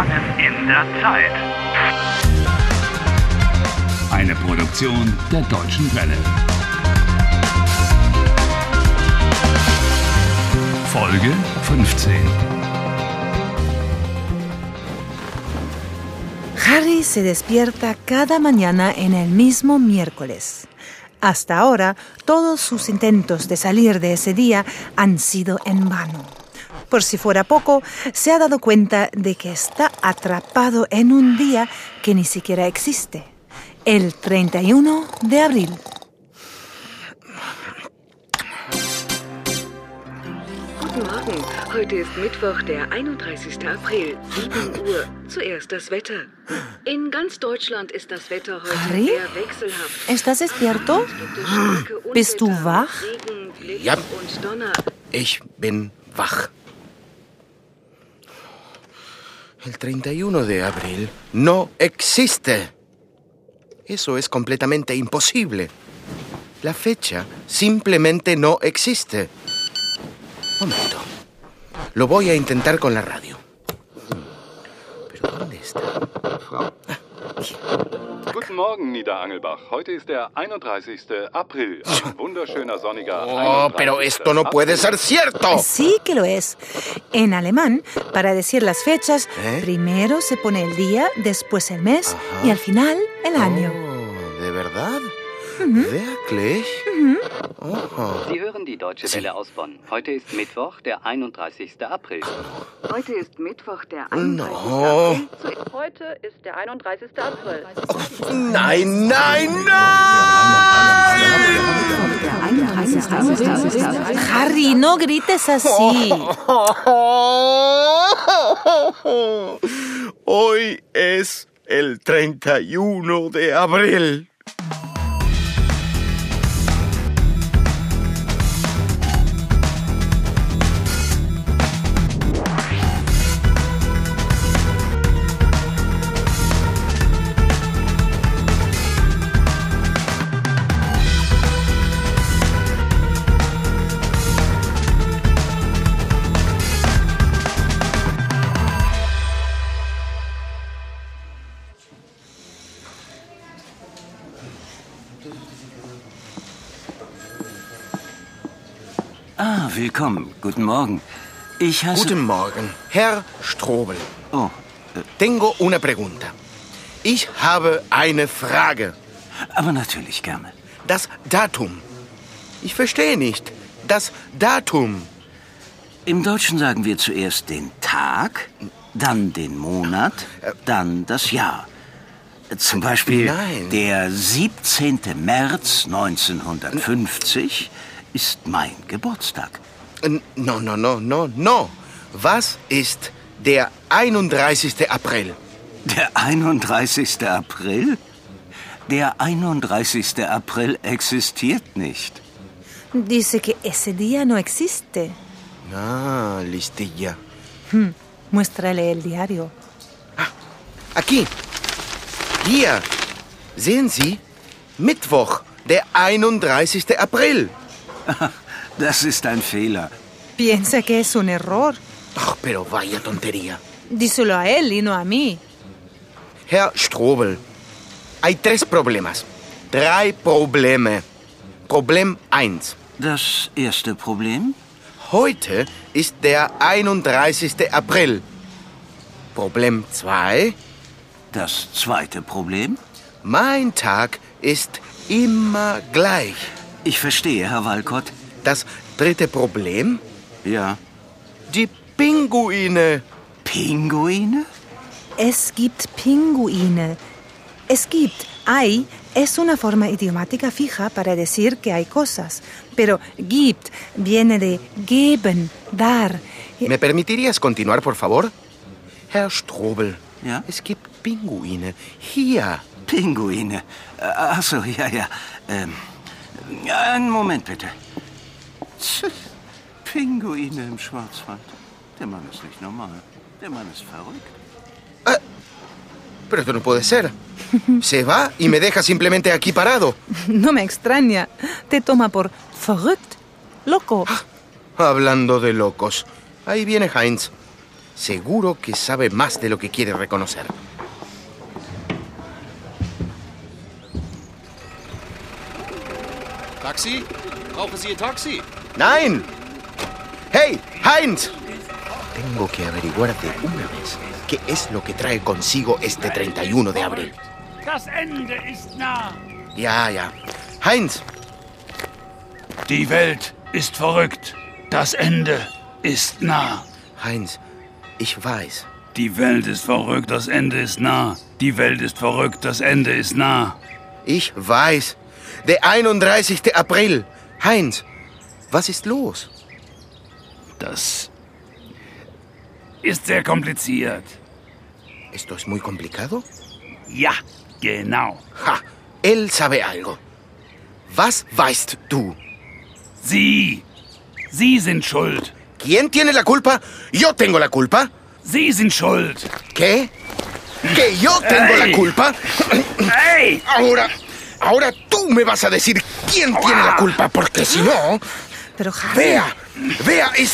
Gefangen in der Zeit. Eine Produktion der Deutschen Welle. Folge 15. Harry se despierta cada mañana en el mismo miércoles. Hasta ahora, todos sus intentos de salir de ese día han sido en vano. Por si fuera poco, se ha dado cuenta de que está atrapado en un día que ni siquiera existe, el 31 de abril. Guten Morgen. Heute ist Mittwoch, der 31. April, 7 Uhr. Zuerst das Wetter. In ganz Deutschland ist das Wetter heute Harry? sehr wechselhaft. ¿Estás despierto? Bist du wach? Ja. und Donner. Ich bin wach. El 31 de abril no existe. Eso es completamente imposible. La fecha simplemente no existe. Momento. Lo voy a intentar con la radio. ¿Pero dónde está? Guten Morgen, Niederangelbach. Heute ist der 31. April. Ein wunderschöner sonniger Oh, pero esto no puede ser cierto. Sí que lo es. En alemán, para decir las fechas, ¿Eh? primero se pone el día, después el mes y al final el año. Oh, ¿De verdad? Wirklich? Oh. Sie hören die Deutsche Welle aus Bonn. Heute ist Mittwoch, der 31. April. Heute ist Mittwoch, der 31. No. April. Heute ist der 31. April. Nein, nein, nein! Harry, no grites así. Hoy es el 31 de abril. Willkommen. Guten Morgen. Ich heiße... Guten Morgen, Herr Strobel. Oh, Tengo una pregunta. Ich habe eine Frage. aber natürlich gerne. Das Datum. Ich verstehe nicht. Das Datum. Im Deutschen sagen wir zuerst den Tag, dann den Monat, dann das Jahr. Zum Beispiel Nein. der 17. März 1950 ist mein Geburtstag. No, no, no, no, no. Was ist der 31. April? Der 31. April? Der 31. April existiert nicht. Dice que ese día no existe. Ah, listilla. Muéstrale el diario. Aquí. Hier. Sehen Sie? Mittwoch, der 31. April. Das ist ein Fehler. Piensa que es un error. Ach, pero vaya tontería. Díselo a él y no a mí. Herr Strobel, hay tres problemas. Drei Probleme. Problem 1. Das erste Problem? Heute ist der 31. April. Problem 2. Das zweite Problem? Mein Tag ist immer gleich. Ich verstehe, Herr Walcott. Das dritte Problem? Ja. Die Pinguine. Pinguine? Es gibt Pinguine. Es gibt. Hay es una forma idiomática fija para decir que hay cosas. Pero gibt viene de geben, dar. ¿Me permitirías continuar, por favor? Herr Strobel. Ja? Es gibt Pinguine. Hier. Pinguine. Äh, Ach so, ja, ja. Ähm, ja, einen Moment bitte. Pinguine im Schwarzwald. Der Mann ist nicht normal. Der Mann ist verrückt. Pero esto no puede ser. Se va y me deja simplemente aquí parado. No me extraña. Te toma por verrückt, loco. Hablando de locos. Ahí viene Heinz. Seguro que sabe más de lo que quiere reconocer. Taxi? Brauchen Sie ein Taxi? ¡Nein! ¡Hey, Heinz! Tengo que averiguar de una vez qué es lo que trae consigo este 31 de abril. Das Ende ist nah. Ja, ja. Heinz, Die Welt ist verrückt. Das Ende ist nah. Heinz, ich weiß. Die Welt ist verrückt, das Ende ist nah. Die Welt ist verrückt, das Ende ist nah. Ich weiß. Der 31. April. Heinz, was ist los? Das ist sehr kompliziert. ¿Esto es muy complicado? Ja, genau. Ja, él sabe algo. Was weißt du? Sie. Sie sind schuld. ¿Quién tiene la culpa? ¿Yo tengo la culpa? Sie sind schuld. ¿Qué? ¿Que yo tengo Ey. la culpa? Hey! Ahora, ahora tú me vas a decir quién tiene la culpa, porque si no, Pero Harry, vea, vea. Hey,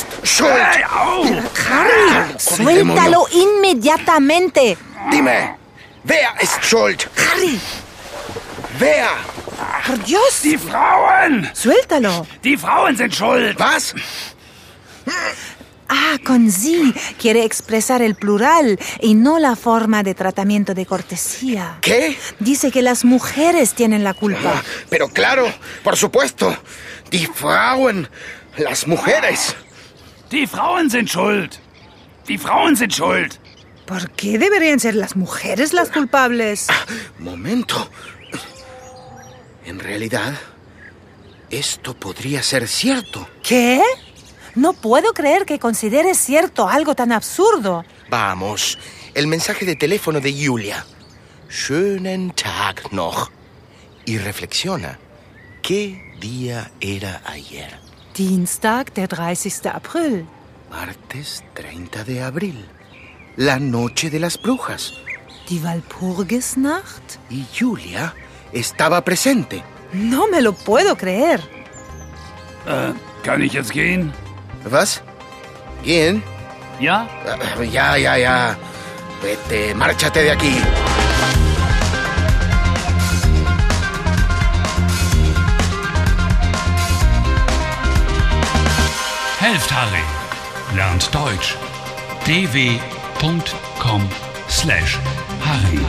au! Harry, suéltalo inmediatamente. Dime, wer ist schuld? Harry, Wer? por Dios, Die Frauen! suéltalo. Die Frauen sind schuld! Was? Ah, con sí quiere expresar el plural y no la forma de tratamiento de cortesía. ¿Qué? Dice que las mujeres tienen la culpa. Pero claro, por supuesto. Die Frauen, las mujeres. Die Frauen sind schuld! Die Frauen sind schuld! ¿Por qué deberían ser las mujeres las culpables? Momento. En realidad, esto podría ser cierto. ¿Qué? No puedo creer que consideres cierto algo tan absurdo. Vamos, el mensaje de teléfono de Julia. Schönen Tag noch. Y reflexiona. ¿Qué día era ayer? Dienstag, der 30. April. Martes 30 de abril. La noche de las brujas. Die Walpurgisnacht? Y Julia estaba presente. No me lo puedo creer. Äh, kann ich jetzt gehen? ¿Was? ¿Quién? Ja? Ah, Ya, ya, ya. Vete, márchate de aquí. Helft Harry. Lernt Deutsch. dw.com/harry.